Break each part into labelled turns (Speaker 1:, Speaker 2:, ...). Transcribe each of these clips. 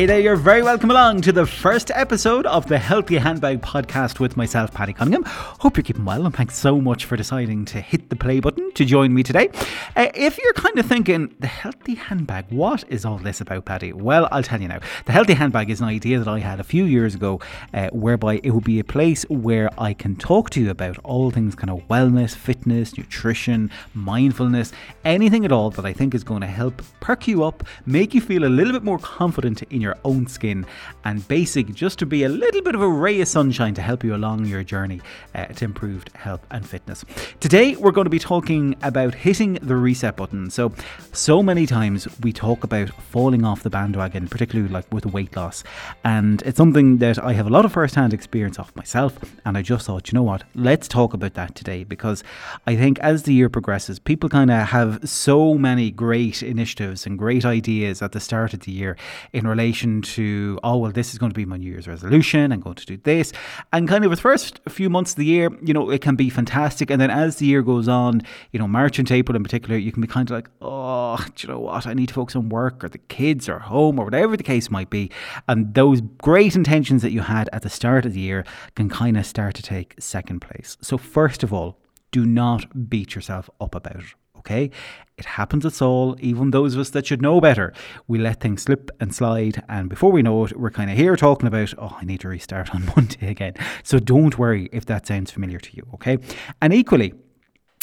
Speaker 1: Hey there, you're very welcome along to the first episode of the Healthy Handbag podcast with myself, Paddy Cunningham. Hope you're keeping well, and thanks so much for deciding to hit the play button to join me today. Uh, if you're kind of thinking, the Healthy Handbag, what is all this about, Paddy? Well, I'll tell you now. The Healthy Handbag is an idea that I had a few years ago, uh, whereby it would be a place where I can talk to you about all things kind of wellness, fitness, nutrition, mindfulness, anything at all that I think is going to help perk you up, make you feel a little bit more confident in your own skin, and basic just to be a little bit of a ray of sunshine to help you along your journey uh, to improved health and fitness. Today, we're going to be talking about hitting the reset button. So, so many times we talk about falling off the bandwagon, particularly like with weight loss, and it's something that I have a lot of first hand experience of myself. And I just thought, you know what, let's talk about that today because I think as the year progresses, people kind of have so many great initiatives and great ideas at the start of the year in relation to, oh, well, this is going to be my New Year's resolution. I'm going to do this. And kind of the first few months of the year, you know, it can be fantastic. And then as the year goes on, you know, March and April in particular, you can be kind of like, oh, do you know what? I need to focus on work or the kids or home or whatever the case might be. And those great intentions that you had at the start of the year can kind of start to take second place. So, first of all, do not beat yourself up about it. Okay, it happens at all. Even those of us that should know better, we let things slip and slide, and before we know it, we're kind of here talking about, oh, I need to restart on Monday again. So don't worry if that sounds familiar to you. Okay, and equally,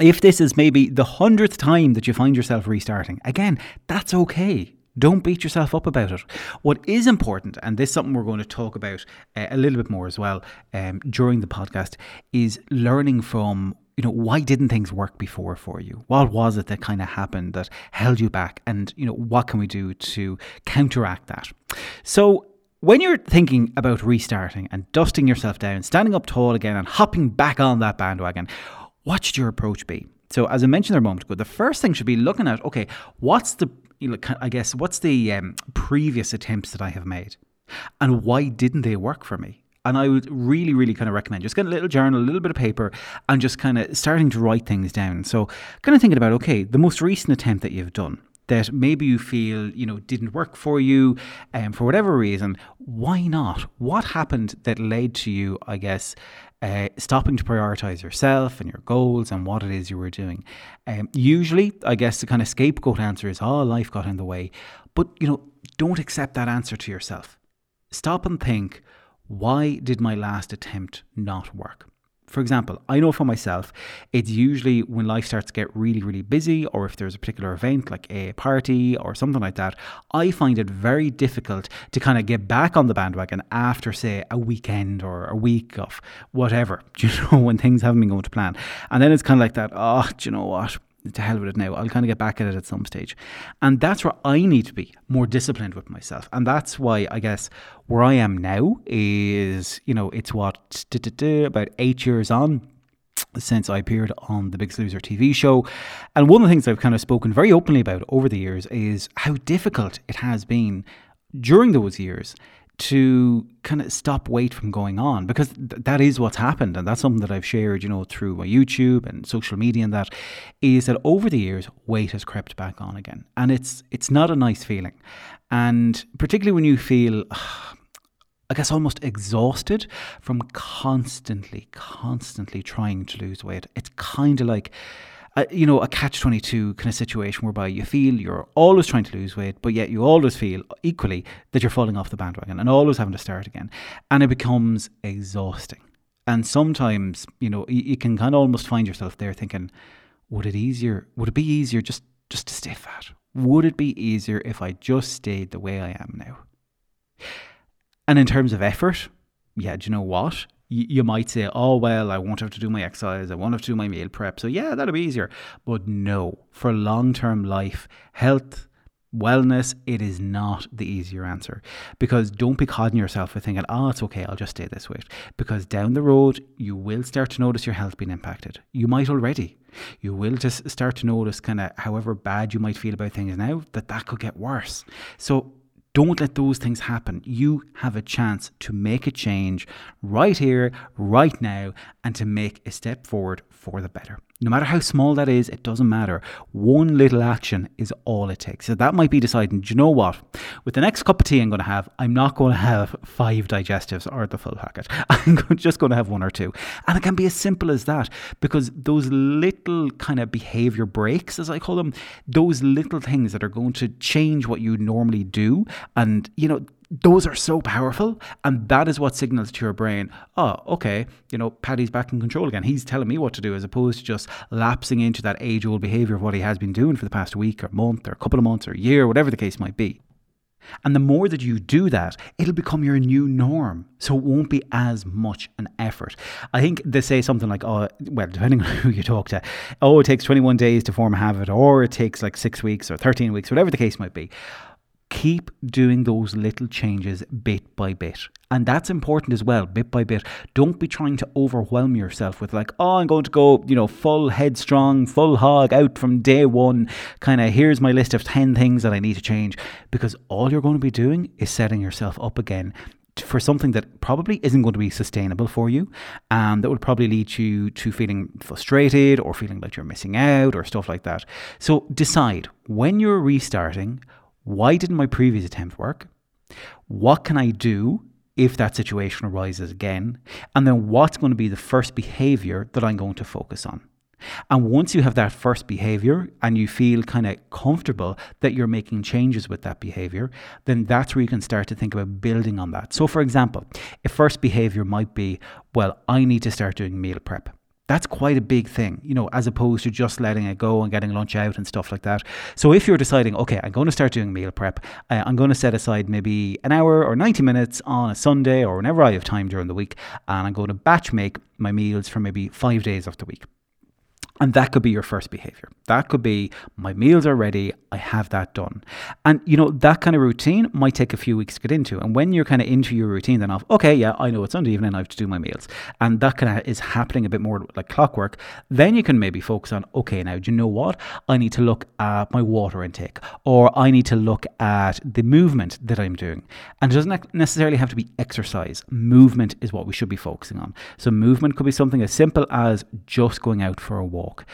Speaker 1: if this is maybe the hundredth time that you find yourself restarting, again, that's okay. Don't beat yourself up about it. What is important, and this is something we're going to talk about uh, a little bit more as well um, during the podcast, is learning from you know, why didn't things work before for you? What was it that kind of happened that held you back? And, you know, what can we do to counteract that? So, when you're thinking about restarting and dusting yourself down, standing up tall again and hopping back on that bandwagon, what should your approach be? So, as I mentioned there a moment ago, the first thing should be looking at okay, what's the, you know, I guess, what's the um, previous attempts that I have made? And why didn't they work for me? And I would really, really kind of recommend just get a little journal, a little bit of paper, and just kind of starting to write things down. So, kind of thinking about, okay, the most recent attempt that you've done that maybe you feel you know didn't work for you and um, for whatever reason why not? What happened that led to you i guess uh, stopping to prioritize yourself and your goals and what it is you were doing? Um, usually i guess the kind of scapegoat answer is oh life got in the way. But you know don't accept that answer to yourself. Stop and think why did my last attempt not work? For example, I know for myself, it's usually when life starts to get really, really busy, or if there's a particular event like a party or something like that, I find it very difficult to kind of get back on the bandwagon after, say, a weekend or a week of whatever, you know, when things haven't been going to plan. And then it's kind of like that, oh, do you know what? To hell with it now. I'll kind of get back at it at some stage. And that's where I need to be more disciplined with myself. And that's why I guess where I am now is, you know, it's what, about eight years on since I appeared on the Biggest Loser TV show. And one of the things I've kind of spoken very openly about over the years is how difficult it has been during those years to kind of stop weight from going on because th- that is what's happened and that's something that I've shared you know through my YouTube and social media and that is that over the years weight has crept back on again and it's it's not a nice feeling. And particularly when you feel I guess almost exhausted from constantly constantly trying to lose weight it's kind of like you know, a catch 22 kind of situation whereby you feel you're always trying to lose weight, but yet you always feel equally that you're falling off the bandwagon and always having to start again. And it becomes exhausting. And sometimes, you know, you, you can kind of almost find yourself there thinking, would it easier, would it be easier just, just to stay fat? Would it be easier if I just stayed the way I am now? And in terms of effort, yeah, do you know what? You might say, oh, well, I won't have to do my exercise. I won't have to do my meal prep. So, yeah, that'll be easier. But no, for long term life, health, wellness, it is not the easier answer. Because don't be codding yourself with thinking, oh, it's okay, I'll just stay this weight. Because down the road, you will start to notice your health being impacted. You might already. You will just start to notice, kind of, however bad you might feel about things now, that that could get worse. So, don't let those things happen. You have a chance to make a change right here, right now, and to make a step forward for the better. No matter how small that is, it doesn't matter. One little action is all it takes. So that might be deciding, do you know what? With the next cup of tea I'm going to have, I'm not going to have five digestives or the full packet. I'm just going to have one or two. And it can be as simple as that because those little kind of behavior breaks, as I call them, those little things that are going to change what you normally do. And, you know, those are so powerful and that is what signals to your brain oh okay you know paddy's back in control again he's telling me what to do as opposed to just lapsing into that age old behavior of what he has been doing for the past week or month or a couple of months or year whatever the case might be and the more that you do that, it'll become your new norm. So it won't be as much an effort. I think they say something like, oh, well, depending on who you talk to, oh, it takes 21 days to form a habit, or it takes like six weeks or 13 weeks, whatever the case might be keep doing those little changes bit by bit. And that's important as well, bit by bit. Don't be trying to overwhelm yourself with, like, oh, I'm going to go, you know, full headstrong, full hog out from day one. Kind of, here's my list of 10 things that I need to change. Because all you're going to be doing is setting yourself up again for something that probably isn't going to be sustainable for you and that will probably lead you to feeling frustrated or feeling like you're missing out or stuff like that. So decide when you're restarting why didn't my previous attempt work? What can I do if that situation arises again? And then what's going to be the first behavior that I'm going to focus on? And once you have that first behavior and you feel kind of comfortable that you're making changes with that behavior, then that's where you can start to think about building on that. So, for example, a first behavior might be, well, I need to start doing meal prep that's quite a big thing, you know, as opposed to just letting it go and getting lunch out and stuff like that. So if you're deciding, okay, I'm going to start doing meal prep, uh, I'm going to set aside maybe an hour or 90 minutes on a Sunday or whenever I have time during the week, and I'm going to batch make my meals for maybe five days of the week. And that could be your first behavior. That could be my meals are ready, I have that done. And you know, that kind of routine might take a few weeks to get into. And when you're kind of into your routine, then okay, yeah, I know it's Sunday evening, I have to do my meals. And that kind of is happening a bit more like clockwork. Then you can maybe focus on, okay, now do you know what? I need to look at my water intake, or I need to look at the movement that I'm doing. And it doesn't necessarily have to be exercise. Movement is what we should be focusing on. So movement could be something as simple as just going out for a walk walk,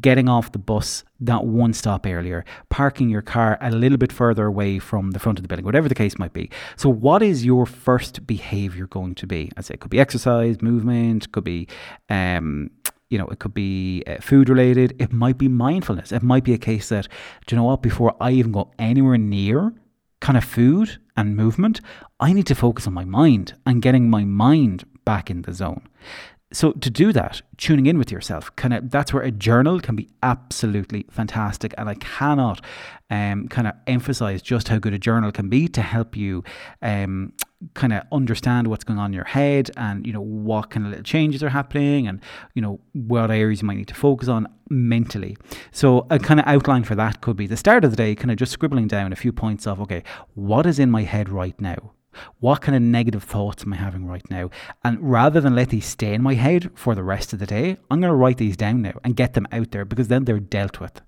Speaker 1: getting off the bus that one stop earlier, parking your car a little bit further away from the front of the building, whatever the case might be. So, what is your first behavior going to be? I say it could be exercise, movement, could be. Um, you know, it could be uh, food related. It might be mindfulness. It might be a case that, do you know what, before I even go anywhere near kind of food and movement, I need to focus on my mind and getting my mind back in the zone. So to do that, tuning in with yourself, kind of that's where a journal can be absolutely fantastic. And I cannot um, kind of emphasize just how good a journal can be to help you um, kind of understand what's going on in your head and you know what kind of little changes are happening and you know what areas you might need to focus on mentally. So a kind of outline for that could be the start of the day, kind of just scribbling down a few points of okay, what is in my head right now? What kind of negative thoughts am I having right now? And rather than let these stay in my head for the rest of the day, I'm going to write these down now and get them out there because then they're dealt with.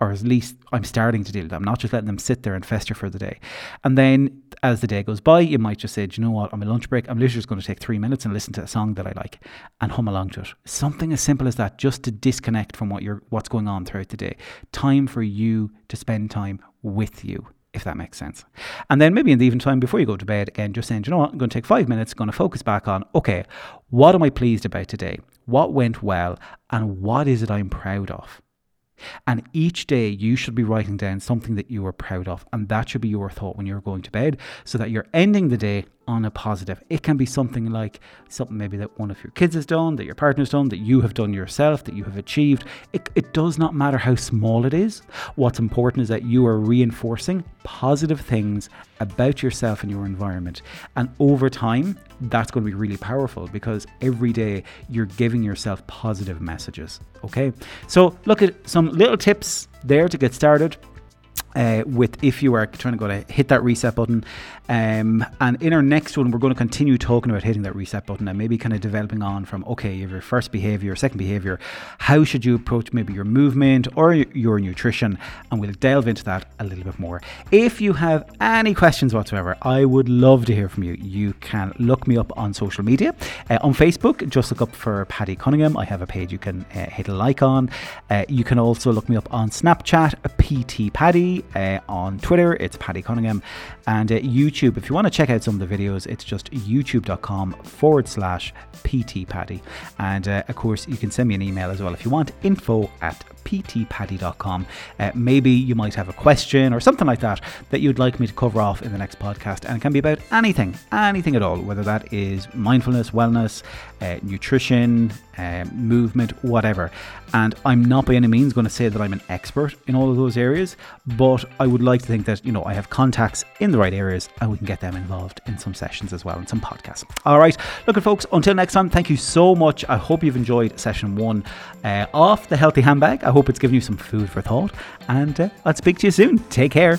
Speaker 1: Or at least I'm starting to deal with them, not just letting them sit there and fester for the day. And then as the day goes by, you might just say, Do you know what? On my lunch break, I'm literally just going to take three minutes and listen to a song that I like and hum along to it. Something as simple as that, just to disconnect from what you're what's going on throughout the day. Time for you to spend time with you if that makes sense. And then maybe in the evening time before you go to bed, again, just saying, you know what, I'm going to take five minutes, going to focus back on, okay, what am I pleased about today? What went well? And what is it I'm proud of? And each day you should be writing down something that you are proud of. And that should be your thought when you're going to bed so that you're ending the day on a positive. It can be something like something maybe that one of your kids has done, that your partner's done, that you have done yourself, that you have achieved. It, it does not matter how small it is. What's important is that you are reinforcing positive things about yourself and your environment. And over time, that's going to be really powerful because every day you're giving yourself positive messages. Okay. So look at some little tips there to get started uh, with if you are trying to go to hit that reset button. Um, and in our next one, we're going to continue talking about hitting that reset button and maybe kind of developing on from okay, your first behavior, second behavior. How should you approach maybe your movement or your nutrition? And we'll delve into that a little bit more. If you have any questions whatsoever, I would love to hear from you. You can look me up on social media. Uh, on Facebook, just look up for Paddy Cunningham. I have a page you can uh, hit a like on. Uh, you can also look me up on Snapchat, PT Paddy. Uh, on Twitter, it's Paddy Cunningham. And uh, YouTube, if you want to check out some of the videos, it's just youtube.com forward slash PT Paddy. And uh, of course, you can send me an email as well if you want info at ptpaddy.com. Uh, maybe you might have a question or something like that that you'd like me to cover off in the next podcast. And it can be about anything, anything at all, whether that is mindfulness, wellness, uh, nutrition, uh, movement, whatever. And I'm not by any means going to say that I'm an expert in all of those areas, but I would like to think that, you know, I have contacts in the right areas and we can get them involved in some sessions as well and some podcasts. All right. Look at folks, until next time, thank you so much. I hope you've enjoyed session one uh, of the Healthy Handbag. I hope it's given you some food for thought, and uh, I'll speak to you soon. Take care.